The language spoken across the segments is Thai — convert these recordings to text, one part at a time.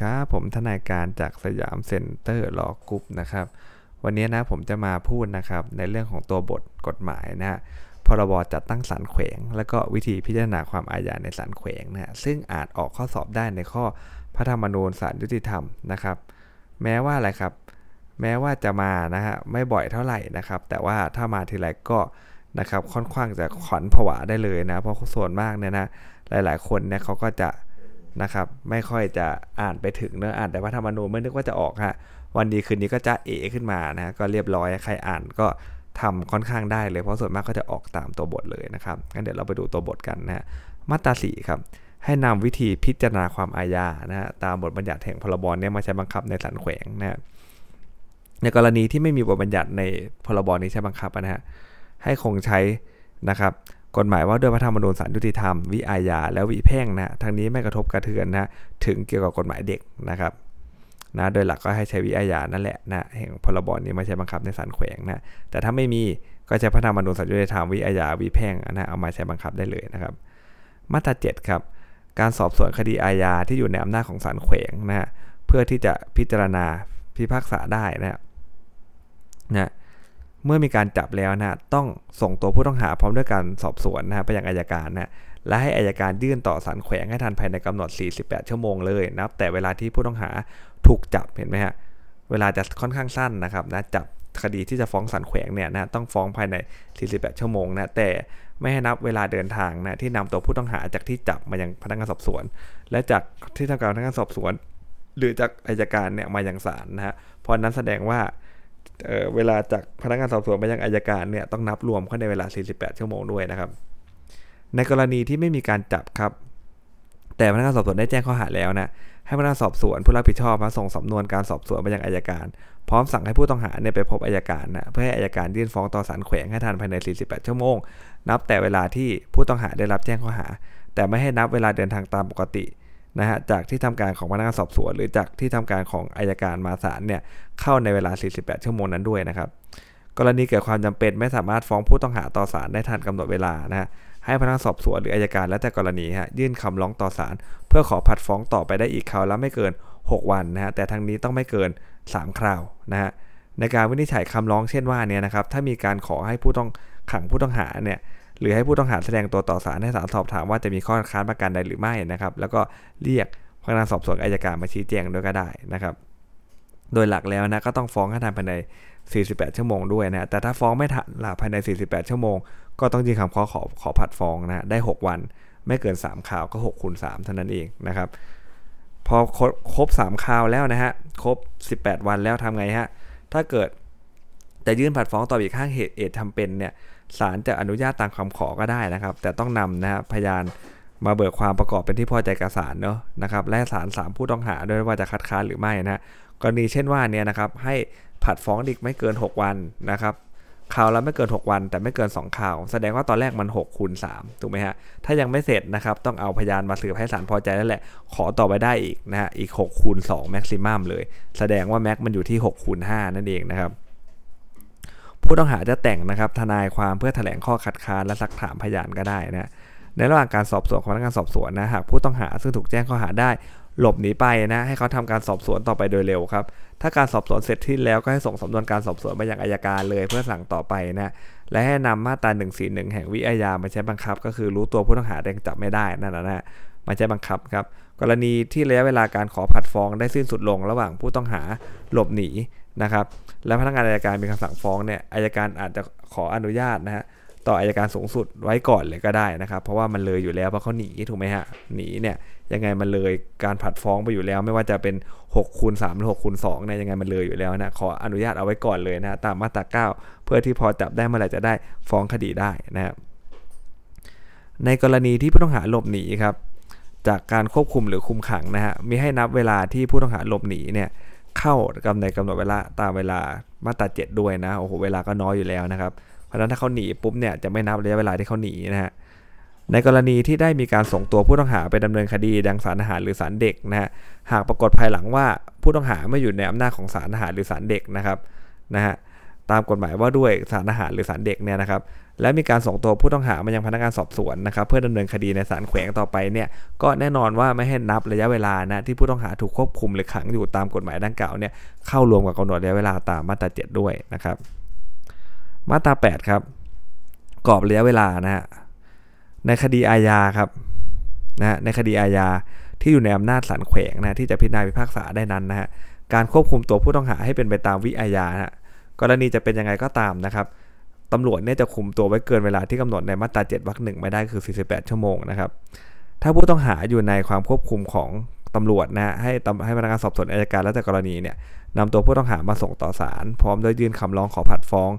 ครับ ผมทนายการจาก Siam Center Law Group นะครับ วันนี้นะผมจะมาพูดนะครับในเรื่องของตัวบทกฎหมายนะฮะพรบจัดตั้งศาลแขวง แล้วก็วิธีพิจารณาความอาญาในศาลแขวงนะฮะซึ่งอาจออกข้อสอบได้ในข้อพระธรรมนูญศาลยุติธรรมนะครับ แม้ว่าอะไรครับ แม้ว่าจะมานะฮะไม่บ่อยเท่าไหร่นะครับ แต่ว่าถ้ามาทีไรก็นะครับค่อนข้างจะขวัญผวาได้เลยนะ เพราะส่วนมากเนี่ยนะหลาย ๆ คนเนี่ยเขาก็จะ นะครับ ไม่ค่อยจะอ่านไปถึงเนื้ออ่านแต่ว่าธรรมนูญไม่นึกว่าจะออกฮะวันดีคืนนี้ก็จะเอขึ้นมานะก็เรียบร้อยใครอ่านก็ทำค่อนข้างได้เลยเพราะส่วนมากก็จะออกตามตัวบทเลยนะครับงั้นเดี๋ยวเราไปดูตัวบทกันนะฮะมาตราสีครับให้นำวิธีพิจารณาความอาญานะฮะตามบทบัญญัติแห่งพรบนี้มาใช้บังคับในศาลแขวงนะฮะในกรณีที่ไม่มีบทบัญญัติในพรบนี้ใช้บังคับนะฮะให้คงใช้นะครับ กฎหมายว่าด้วยพระธรรมนูญศาลยุติธรรม วิอาญาและวิแพ่งนะทางนี้ไม่กระทบกระเทือนนะถึงเกี่ยวกับกฎหมายเด็กนะครับนะโดยหลักก็ให้ใช้วิอาญานั่นแหละนะแห่งพรบนี้มาใช้บังคับในศาลแขวงนะแต่ถ้าไม่มีก็ใช้พระธรรมนูญศาลยุติธรรมวิอาญาวิแพ่งนะเอามาใช้บังคับได้เลยนะครับ มาตรา7ครับการสอบสวนคดีอาญาที่อยู่ในอำนาจของศาลแขวงนะฮะเพื่อที่จะพิจารณาพิพากษาได้นะนะ เมื่อมีการจับแล้วนะต้องส่งตัวผู้ต้องหาพร้อมด้วยการสอบสวนนะไปยังอายการนะและให้อายการยื่นต่อศาลแขวงให้ทันภายในกำหนด 48 ชั่วโมงเลยนับแต่เวลาที่ผู้ต้องหาถูกจับเห็นไหมฮะเวลาจะค่อนข้างสั้นนะครับนะจับคดีที่จะฟ้องศาลแขวงเนี่ยนะต้องฟ้องภายใน 48 ชั่วโมงนะแต่ไม่ให้นับเวลาเดินทางนะที่นำตัวผู้ต้องหาจากที่จับมายังพนักงานสอบสวน และจากที่ทำการพนักงานสอบสวน หรือจากอายการเนี่ยมายังศาลนะฮะเพราะนั้นแสดงว่า เเวลาจากพนักงานสอบสวนไปยังอายการเนี่ยต้องนับรวมเข้าในเวลา 48 ชั่วโมงด้วยนะครับ ในกรณีที่ไม่มีการจับครับ แต่พนักงานสอบสวนได้แจ้งข้อหาแล้วนะให้พนักงานสอบสวนผู้รับผิดชอบมาส่งสำนวนการสอบสวนไปยังอายการ พร้อมสั่งให้ผู้ต้องหาเนี่ยไปพบอายการนะเพื่อให้อายการยื่นฟ้องต่อศาลแขวงให้ทันภายใน 48 ชั่วโมง นับแต่เวลาที่ผู้ต้องหาได้รับแจ้งข้อหา แต่ไม่ให้นับเวลาเดินทางตามปกติ นะฮะจากที่ทำการของพนักงานสอบสวน หรือจากที่ทำการของอายการมาศาลเนี่ยเข้าในเวลา 48 ชั่วโมงนั้นด้วยนะครับกรณีเกิดความจำเป็นไม่สามารถฟ้องผู้ต้องหาต่อศาลได้ทันกำหนดเวลานะฮะให้พนักงานสอบสวนหรืออายการแล้วแต่กรณีฮะยื่นคำร้องต่อศาลเพื่อขอผัดฟ้องต่อไปได้อีกคราวละไม่เกิน 6 วันนะฮะแต่ทั้งนี้ต้องไม่เกิน 3 คราวนะฮะในการวินิจฉัยคำร้องเช่นว่าเนี่ยนะครับถ้ามีการขอให้ผู้ต้องขังผู้ต้องหาเนี่ย หรือให้ผู้ต้องหาแสดงตัวต่อศาลให้ศาลสอบถามว่าจะมีข้อค้านประกันใดหรือไม่นะครับ แล้วก็เรียกพนักงานสอบสวนอายการมาชี้แจงด้วยก็ได้นะครับ โดยหลักแล้วนะก็ต้องฟ้องให้ทันภายใน 48 ชั่วโมงด้วยนะแต่ถ้าฟ้องไม่ทันหลัภายใน 48 ชั่วโมง ก็ต้องยื่นคำขอขอขอผัดฟ้องนะได้ 6 วัน ไม่เกิน 3ข่าวก็6คูณ3เท่านั้นเองนะครับพอครบ3ข่าวแล้วนะฮะครบ 18 วันแล้วทำไงฮะถ้าเกิดจะยื่นผัดฟ้องต่ออีกข้างเหตุเอตทำเป็นเนี่ย ศาลจะอนุญาตตามคำขอก็ได้นะครับ แต่ต้องนำนะฮะพยานมาเบิกความประกอบเป็นที่พอใจกับศาลเนาะนะครับและศาลสามผู้ต้องหาด้วยว่าจะคัดค้านหรือไม่นะกรณีเช่นว่าเนี่ยนะครับให้ผัดฟ้องอีกไม่เกิน 6 วันนะครับข่าวแล้วไม่เกิน 6 วัน แต่ไม่เกิน 2 ข่าว แสดงว่าตอนแรกมัน6คูณ3ถูกไหมฮะถ้ายังไม่เสร็จนะครับต้องเอาพยานมาสืบให้ศาลพอใจแล้วแหละ ขอต่อไปได้อีกนะฮะอีก6คูณ2แม็กซิมัมเลย แสดงว่าแม็กมันอยู่ที่6คูณ5นั่นเองนะครับ ผู้ต้องหาจะแต่งนะครับทนายความเพื่อแถลงข้อคัดค้านและซักถามพยานก็ได้นะในระหว่างการสอบสวนของพนักงานสอบสวนนะหากผู้ต้องหาซึ่งถูกแจ้งข้อหาได้หลบหนีไปนะให้เขาทำการสอบสวนต่อไปโดยเร็วครับถ้าการสอบสวนเสร็จที่แล้วก็ให้ส่งสำนวนการสอบสวนไปยังอายการเลยเพื่อสั่งต่อไปนะและให้นำมาตรา141แห่งวิอาญามาใช้บังคับ ก็คือรู้ตัวผู้ต้องหาแต่จับไม่ได้นั่นนะนะมาใช้บังคับครับกรณีที่ระยะเวลาการขอผัดฟ้องได้สิ้นสุดลงระหว่างผู้ต้องหาหลบหนี นะครับและพนักงานอายการมีคำสั่งฟ้องเนี่ยอายการอาจจะขออนุญาตนะฮะต่ออายการสูงสุดไว้ก่อนเลยก็ได้นะครับ เพราะว่ามันเลยอยู่แล้วเพราะเขาหนีถูกไหมฮะหนีเนี่ยยังไงมันเลยการผัดฟ้องไปอยู่แล้ว ไม่ว่าจะเป็น6คูณ3หรือ6คูณ2เนี่ยยังไงมันเลยอยู่แล้วนะขออนุญาตเอาไว้ก่อนเลยนะตามมาตรา9เพื่อที่พอจับได้เมื่อไหร่จะได้ฟ้องคดีได้นะครับในกรณีที่ผู้ต้องหาหลบหนีครับจากการควบคุมหรือคุมขังนะฮะมีให้นับเวลาที่ผู้ต้องหาหลบหนีเนี่ย เข้ากำในกำหนดเวลาตามเวลามาตรา7ด้วยนะโอ้โหเวลาก็น้อยอยู่แล้วนะครับ เพราะฉะนั้นถ้าเขาหนีปุ๊บเนี่ยจะไม่นับระยะเวลาที่เขาหนีนะฮะในกรณีที่ได้มีการส่งตัวผู้ต้องหาไปดำเนินคดีดังศาลทหารหรือศาลเด็กนะฮะหากปรากฏภายหลังว่าผู้ต้องหาไม่อยู่ในอำนาจของศาลทหารหรือศาลเด็กนะครับนะฮะ ตามกฎหมายว่าด้วยสารอาหารหรือสารเด็กเนี่ยนะครับและมีการส่งตัวผู้ต้องหามายังพนักงานสอบสวนนะครับเพื่อดำเนินคดีในศาลแขวงต่อไปเนี่ยก็แน่นอนว่าไม่ให้นับระยะเวลานะที่ผู้ต้องหาถูกควบคุมหรือขังอยู่ตามกฎหมายดังกล่าวเนี่ยเข้ารวมกับกำหนดระยะเวลาตามมาตรา 7 ด้วยนะครับ มาตรา 8 ครับกรอบระยะเวลานะฮะในคดีอาญาครับนะในคดีอาญาที่อยู่ในอำนาจศาลแขวงนะที่จะพิจารณาพิพากษาได้นั้นนะฮะการควบคุมตัวผู้ต้องหาให้เป็นไปตามวิอาญาฮะ กรณีจะเป็นยังไงก็ตามนะครับตำรวจเนี่ยจะคุมตัวไว้เกินเวลาที่กำหนดในมาตรา7วรรคหนึ่งไม่ได้คือ 48 ชั่วโมงนะครับถ้าผู้ต้องหาอยู่ในความควบคุมของตำรวจนะให้ให้พนักงานสอบสวนอายการและแต่กรณีเนี่ยนำตัวผู้ต้องหามาส่งต่อศาลพร้อมโดยยื่นคำร้องขอผัดฟ้อง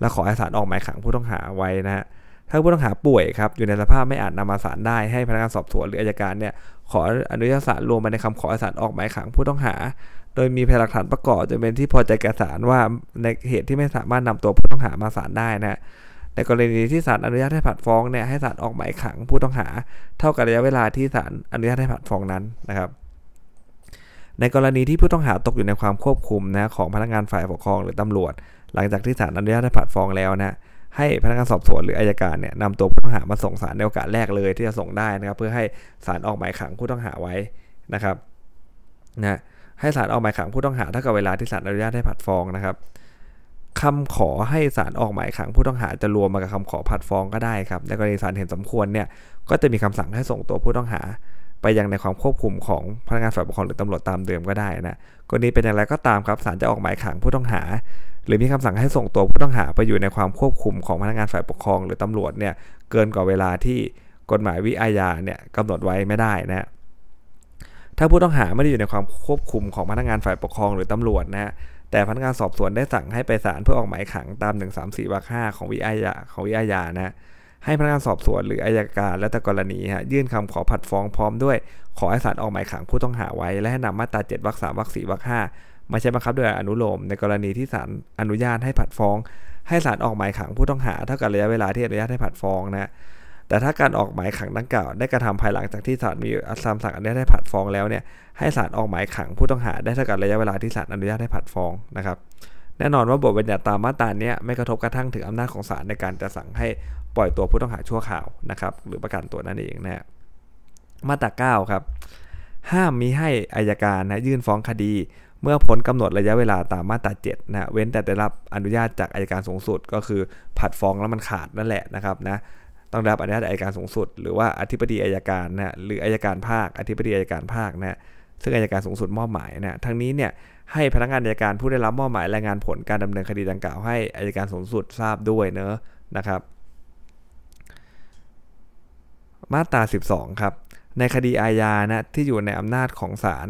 และขอให้ศาลออกหมายขังผู้ต้องหาไว้นะฮะถ้าผู้ต้องหาป่วยครับอยู่ในสภาพไม่อาจนำมาศาลได้ให้พนักงานสอบสวนหรืออายการเนี่ยขออนุญาตศาลรวมมาในคำขอให้ศาลออกหมายขังผู้ต้องหา โดยมีพยานหลักฐานประกอบจนเป็นที่พอใจแก่ศาลว่าในเหตุที่ไม่สามารถนำตัวผู้ต้องหามาศาลได้นะในกรณีที่ศาลอนุญาตให้ผัดฟ้องเนี่ยให้ศาลออกหมายขังผู้ต้องหา เท่ากับระยะเวลาที่ศาลอนุญาตให้ผัดฟ้องนั้นนะครับในกรณีที่ผู้ต้องหาตกอยู่ในความควบคุมนะของพนักงานฝ่ายปกครองหรือตำรวจ หลังจากที่ศาลอนุญาตให้ผัดฟ้องแล้วนะให้พนักงานสอบสวนหรืออายการเนี่ยนำตัวผู้ต้องหามาส่งศาลในโอกาสแรกเลยที่จะส่งได้นะครับ เพื่อให้ศาลออกหมายขังผู้ต้องหาไว้นะครับนะ ให้ศาลออกหมายขังผู้ต้องหาเท่ากับเวลาที่ศาลอนุญาตให้ผัดฟ้องนะครับคำขอให้ศาลออกหมายขังผู้ต้องหาจะรวมมากับคำขอผัดฟ้องก็ได้ครับในกรณีศาลเห็นสมควรเนี่ยก็จะมีคำสั่งให้ส่งตัวผู้ต้องหา ไปยังในความควบคุมของพนักงานฝ่ายปกครองหรือตำรวจตามเดิมก็ได้นะกรณีเป็นอย่างไรก็ตามครับศาลจะออกหมายขังผู้ต้องหา หรือมีคำสั่งให้ส่งตัวผู้ต้องหาไปอยู่ในความควบคุมของพนักงานฝ่ายปกครองหรือตำรวจเนี่ยเกินกว่าเวลาที่กฎหมายวิอาญาเนี่ยกำหนดไว้ไม่ได้นะ ถ้าผู้ต้องหาไม่ได้อยู่ในความควบคุมของพนักงานฝ่ายปกครองหรือตำรวจนะแต่พนักงานสอบสวนได้สั่งให้ไปศาลเพื่อออกหมายขังตาม 134วรรค5ของวิอาญาของวิอาญานะให้พนักงานสอบสวนหรืออายการและแต่กรณีฮะยื่นคำขอผัดฟ้องพร้อมด้วย ขอให้ศาลออกหมายขังผู้ต้องหาไว้ และให้นำมาตรา7วรรค3วรรค4วรรค5มาใช้บังคับโดยอนุโลมในกรณีที่ศาลอนุญาตให้ผัดฟ้อง ให้ศาลออกหมายขังผู้ต้องหาเท่ากับระยะเวลาที่อนุญาตให้ผัดฟ้องนะ แต่ถ้าการออกหมายขังดังกล่าวได้กระทำภายหลังจากที่ศาลมีคำสั่งอนุญาตให้ผัดฟ้องแล้วเนี่ยให้ศาลออกหมายขังผู้ต้องหาได้เท่ากับระยะเวลาที่ศาลอนุญาตให้ผัดฟ้องนะครับแน่นอนว่าบทบัญญัติตามมาตรานี้ไม่กระทบกระทั่งถึงอำนาจของศาลในการจะสั่งให้ปล่อยตัวผู้ต้องหาชั่วคราวนะครับหรือประกันตัวนั่นเองนะฮะมาตรา9ครับห้ามมีให้อายการนะยื่นฟ้องคดี เมื่อพ้นกำหนดระยะเวลาตามมาตรา7นะเว้นแต่ได้รับอนุญาตจากอายการสูงสุดก็คือผัดฟ้องแล้วมันขาดนั่นแหละนะครับนะ ต้องรับอนุญาตอายการสูงสุด หรือว่าอธิบดีอายการนะหรืออายการภาค อธิบดีอายการภาคนะซึ่งอายการสูงสุดมอบหมายนะทั้งนี้เนี่ยให้พนักงานอายการผู้ได้รับมอบหมายรายงานผลการดำเนินคดีดังกล่าวให้อายการสูงสุดทราบด้วยเนอะนะครับ มาตรา 12 ครับ ในคดีอาญานะที่อยู่ในอำนาจของศาล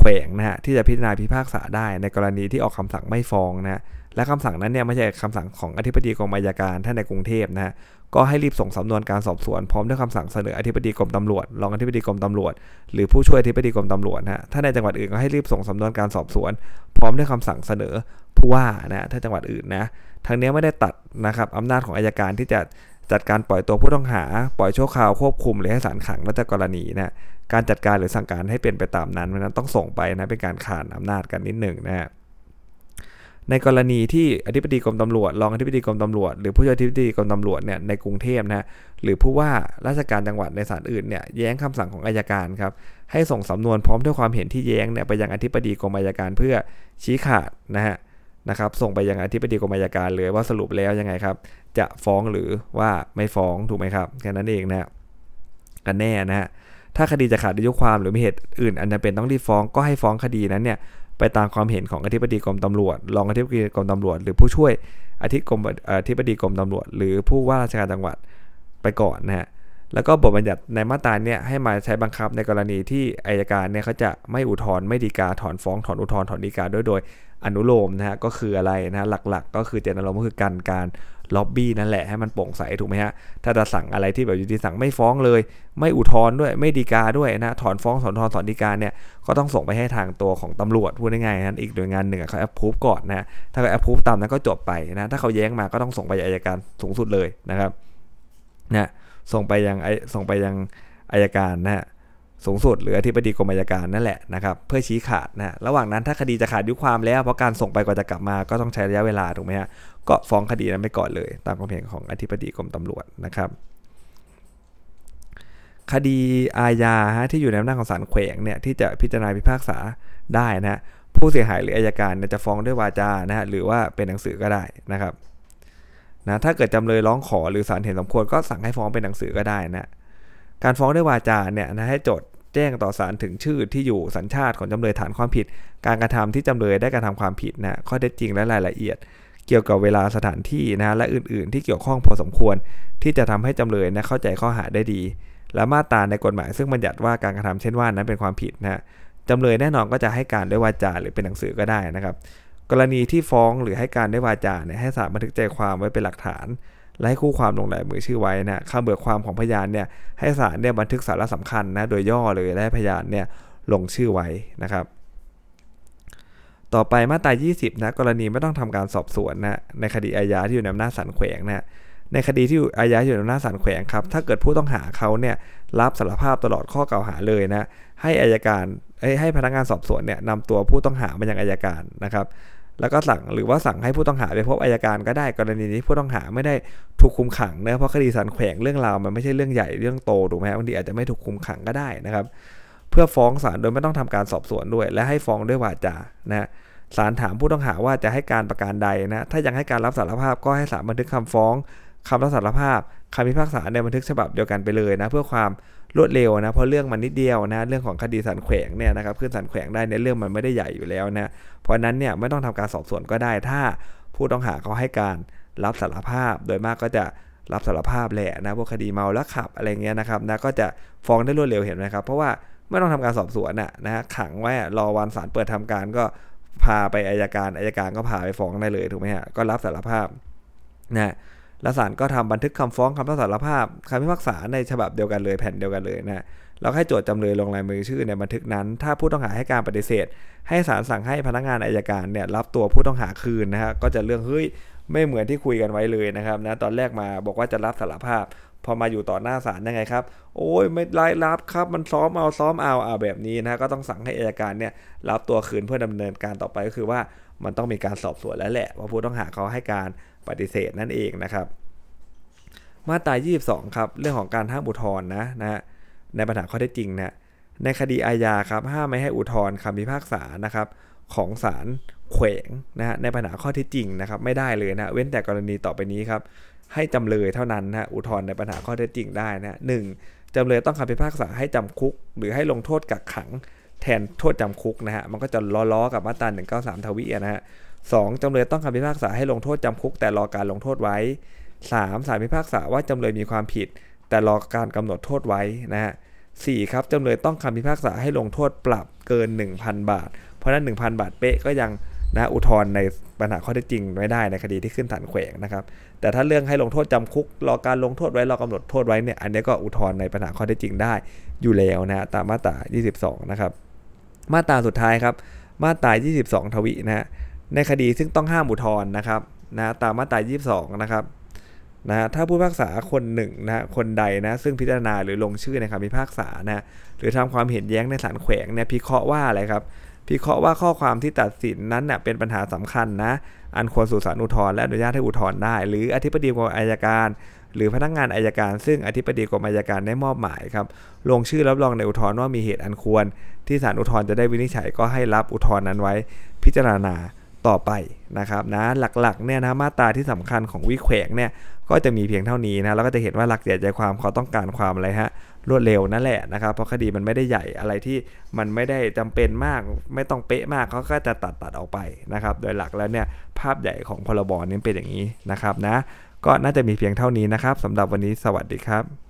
แขวงนะฮะที่จะพิจารณาพิพากษาได้ในกรณีที่ออกคำสั่งไม่ฟ้องนะและคำสั่งนั้นเนี่ยไม่ใช่คำสั่งของอธิบดีกรมอัยการท่านในกรุงเทพนะฮะก็ให้รีบส่งสำนวนการสอบสวนพร้อมด้วยคำสั่งเสนออธิบดีกรมตำรวจรองอธิบดีกรมตำรวจ หรือผู้ช่วยอธิบดีกรมตำรวจฮะถ้าในจังหวัดอื่นก็ให้รีบส่งสำนวนการสอบสวน พร้อมด้วยคำสั่งเสนอผู้ว่านะถ้าจังหวัดอื่นนะทั้งนี้ไม่ได้ตัดนะครับอำนาจของอายการที่จะ จัดการปล่อยตัวผู้ต้องหา ปล่อยชั่วคราวควบคุมหรือให้ศาลขังแล้วแต่กรณีนะการจัดการหรือสั่งการให้เป็นไปตามนั้นนั้นต้องส่งไปนะเป็นการขานอำนาจกันนิดหนึ่งนะฮะในกรณีที่อธิบดีกรมตำรวจรองอธิบดีกรมตำรวจหรือผู้ช่วยอธิบดีกรมตำรวจเนี่ยในกรุงเทพนะหรือผู้ว่าราชการจังหวัดในศาลอื่นเนี่ยแย้งคำสั่งของอายการครับให้ส่งสำนวนพร้อมด้วยความเห็นที่แย้งเนี่ยไปยังอธิบดีกรมอายการเพื่อชี้ขาดนะฮะ นะครับส่งไปยังอธิบดีกรมอายการเลยว่าสรุปแล้วยังไงครับ จะฟ้องหรือว่าไม่ฟ้องถูกไหมครับแค่นั้นเองนะกันแน่นะฮะถ้าคดีจะขาดอายุความหรือมีเหตุอื่น อันจำเป็นต้องรีบฟ้องก็ให้ฟ้องคดีนั้นเนี่ยไปตามความเห็นของอธิบดีกรมตำรวจ รองอธิบดีกรมตำรวจ หรือผู้ช่วยอธิกรมอธิบดีกรมตำรวจ หรือผู้ว่าราชการจังหวัดไปก่อนนะฮะ แล้วก็บทบัญญัติในมาตราเนี่ยให้มาใช้บังคับในกรณีที่อายการเนี่ยเขาจะไม่อุทธรณ์ไม่ดีกาถอนฟ้องถอนอุทธรณ์ถอนดีกาด้วยโดยอนุโลมนะฮะก็คืออะไรนะหลักๆ ก็คือเจตนารมณ์ก็คือการการล็อบบี้นั่นแหละให้มันโปร่งใสถูกไหมฮะถ้าจะสั่งอะไรที่แบบอยู่ดีสั่งไม่ฟ้องเลย ไม่อุทธรณ์ด้วยไม่ดีกาด้วยนะถอนฟ้องถอนถอนถอนดีกาเนี่ยก็ต้องส่งไปให้ทางตัวของตำรวจพูดง่ายๆนั้นอีกหน่วยงานหนึ่งเขาแอปพูฟก่อนนะถ้าเขาแอปพูฟตามนั้นก็จบไปนะถ้าเขาแย้งมาก็ต้องส่งไปอายการสูงสุดเลยนะครับนะ ส่งไปยังไอส่งไปยังอายการนะฮะสูงสุดหรืออธิบดีกรมอัยการนั่นแหละนะครับเพื่อชี้ขาดนะระหว่างนั้นถ้าคดีจะขาดยุความแล้วเพราะการส่งไปกว่าจะกลับมาก็ต้องใช้ระยะเวลาถูกไหมฮะก็ฟ้องคดีนั้นไปก่อนเลย ตามความเห็นของอธิบดีกรมตำรวจนะครับ คดีอาญาฮะที่อยู่ในอำนาจของศาลแขวงเนี่ยที่จะพิจารณาพิพากษาได้นะผู้เสียหายหรืออายการจะฟ้องด้วยวาจานะฮะหรือว่าเป็นหนังสือก็ได้นะครับ นะถ้าเกิดจำเลยร้องขอหรือศาลเห็นสมควรก็สั่งให้ฟ้องเป็นหนังสือก็ได้นะการฟ้องด้วยวาจาเนี่ยนะให้โจทย์แจ้งต่อศาลถึงชื่อที่อยู่สัญชาติของจำเลยฐานความผิด การกระทำที่จำเลยได้กระทำความผิดนะข้อเท็จจริงและรายละเอียด เกี่ยวกับเวลาสถานที่นะและอื่น ๆ ที่เกี่ยวข้องพอสมควร ที่จะทำให้จำเลยนะเข้าใจข้อหาได้ดี และมาตราในกฎหมาย ซึ่งบัญญัติว่าการกระทำเช่นว่านั้นเป็นความผิดนะจำเลยแน่นอนก็จะให้การด้วยวาจาหรือเป็นหนังสือก็ได้นะครับ กรณีที่ฟ้องหรือให้การด้วยวาจาเนี่ยให้ศาลบันทึกใจความไว้เป็นหลักฐาน และให้คู่ความลงลายมือชื่อไว้นะคำเบิกความของพยานเนี่ยให้ศาลเนี่ยบันทึกสาระสำคัญนะโดยย่อเลยและให้พยานเนี่ยลงชื่อไว้นะครับ ต่อไปมาตรา 20 นะกรณีไม่ต้องทำการสอบสวนนะในคดีอาญาที่อยู่ในอำนาจศาลแขวงนะในคดีที่อาญาอยู่ในอำนาจศาลแขวงครับ ถ้าเกิดผู้ต้องหาเขาเนี่ยรับสารภาพตลอดข้อกล่าวหาเลยนะ ให้อายการให้พนักงานสอบสวนเนี่ยนำตัวผู้ต้องหามายังอายการนะครับ แล้วก็สั่งหรือว่าสั่งให้ผู้ต้องหาไปพบอายการก็ได้กรณีนี้ผู้ต้องหาไม่ได้ถูกคุมขังนะเพราะคดีสันแขวงเรื่องราวมันไม่ใช่เรื่องใหญ่เรื่องโตถูกไหมบางทีอาจจะไม่ถูกคุมขังก็ได้นะครับ เพื่อฟ้องศาลโดยไม่ต้องทำการสอบสวนด้วย และให้ฟ้องด้วยวาจานะศาลถามผู้ต้องหาว่าจะให้การประการใดนะถ้ายังให้การรับสารภาพก็ให้ศาลบันทึกคำฟ้องคำรับสารภาพคำพิพากษาในบันทึกฉบับเดียวกันไปเลยนะเพื่อความ รวดเร็วนะเพราะเรื่องมันนิดเดียวนะเรื่องของคดีสันแขวงเนี่ยนะครับขึ้นสันแขวงได้ในเรื่องมันไม่ได้ใหญ่อยู่แล้วนะเพราะนั้นเนี่ยไม่ต้องทำการสอบสวนก็ได้ ถ้าผู้ต้องหาเขาให้การรับสารภาพ โดยมากก็จะรับสารภาพแหละนะพวกคดีเมาแล้วขับอะไรเงี้ยนะครับนะก็จะฟ้องได้รวดเร็วเห็นไหมครับเพราะว่าไม่ต้องทำการสอบสวนนะนะขังไว้รอวันศาลเปิดทำการก็พาไปอายการอายการก็พาไปฟ้องได้เลยถูกไหมฮะก็รับสารภาพนะ และศาลก็ทำบันทึกคำฟ้องคำรับสารภาพคำพิพากษาในฉบับเดียวกันเลยแผ่นเดียวกันเลยนะเราให้โจทย์จำเลยลงลายมือชื่อในบันทึกนั้น ถ้าผู้ต้องหาให้การปฏิเสธ ให้ศาลสั่งให้พนักงานอายการเนี่ยรับตัวผู้ต้องหาคืนนะฮะก็จะเรื่องเฮ้ยไม่เหมือนที่คุยกันไว้เลยนะครับนะตอนแรกมาบอกว่าจะรับสารภาพ พอมาอยู่ต่อหน้าศาลยังไงครับ โอ้ยไม่รายรับครับ มันซ้อมเอาซ้อมเอาเอาแบบนี้นะก็ต้องสั่งให้อายการเนี่ยรับตัวคืนเพื่อดำเนินการต่อไปก็คือว่า มันต้องมีการสอบสวนแล้วแหละว่าผู้ต้องหาเขาให้การปฏิเสธนั่นเองนะครับ มาตรา 22 ครับ เรื่องของการห้ามอุทธรณ์นะนะในปัญหาข้อเท็จจริงนะในคดีอาญาครับห้ามไม่ให้อุทธรณ์คำพิพากษานะครับ ของศาลแขวงนะฮะในปัญหาข้อเท็จจริงนะครับ ไม่ได้เลยนะเว้นแต่กรณีต่อไปนี้ครับให้จำเลยเท่านั้นนะอุทธรณ์ในปัญหาข้อเท็จจริงได้นะหนึ่งจำเลยต้องคำพิพากษาให้จำคุก หรือให้ลงโทษกักขัง แทนโทษจำคุกนะฮะ มันก็จะล้อๆกับมาตรา193 ทวีนะฮะสองจำเลยต้องคำพิพากษาให้ลงโทษจำคุก แต่รอการลงโทษไว้ 3. ศาลพิพากษาว่าจำเลยมีความผิด แต่รอการกำหนดโทษไว้นะฮะสี่ครับจำเลยต้องคำพิพากษาให้ลงโทษปรับเกิน 1,000 บาท เพราะนั้น 1,000 บาทเป๊ะก็ยังนะอุทธรณ์ในปัญหาข้อเท็จจริงไม่ได้ในคดีที่ขึ้นฐานแขวงนะครับ แต่ถ้าเรื่องให้ลงโทษจำคุก รอการลงโทษไว้รอกำหนดโทษไว้เนี่ยอันนี้ก็อุทธรณ์ในปัญหาข้อเท็จจริงได้อยู่แล้วนะตามมาตรา 22 นะครับ มาตราสุดท้ายครับ มาตรา 22 ทวีนะในคดีซึ่งต้องห้ามอุทธรณ์นะครับนะตามมาตรา 22 นะครับนะถ้าผู้พิพากษาคนหนึ่งนะคนใดนะซึ่งพิจารณาหรือลงชื่อในคำพิพากษานะหรือทำความเห็นแย้งในศาลแขวงเนี่ยพิเคราะห์ว่าอะไรครับพิเคราะห์ว่าข้อความที่ตัดสินนั้นเน่ยเป็นปัญหาสำคัญนะอันควรสู่ศาลอุทธรณ์และอนุญาตให้อุทธรณ์ได้ หรืออธิบดีกรมอายการ หรือพนักงานอายการ ซึ่งอธิบดีกรมอายการได้มอบหมายครับลงชื่อรับรองในอุทธรณ์ว่ามีเหตุอันควร ที่ศาลอุทธรณ์จะได้วินิจฉัยก็ให้รับอุทธรณ์นั้นไว้ พิจารณาต่อไปนะครับนะหลักๆเนี่ยนะมาตราที่สำคัญของวิแขวงเนี่ยก็จะมีเพียงเท่านี้นะแล้วก็จะเห็นว่าหลักใหญ่ใจความเขาต้องการความอะไรฮะรวดเร็วนั่นแหละนะครับเพราะคดีมันไม่ได้ใหญ่อะไรที่มันไม่ได้จำเป็นมาก ไม่ต้องเป๊ะมากเขาก็จะตัดตัดออกไปนะครับ โดยหลักแล้วเนี่ยภาพใหญ่ของพรบนี้เป็นอย่างนี้นะครับนะ ก็น่าจะมีเพียงเท่านี้นะครับสำหรับวันนี้สวัสดีครับ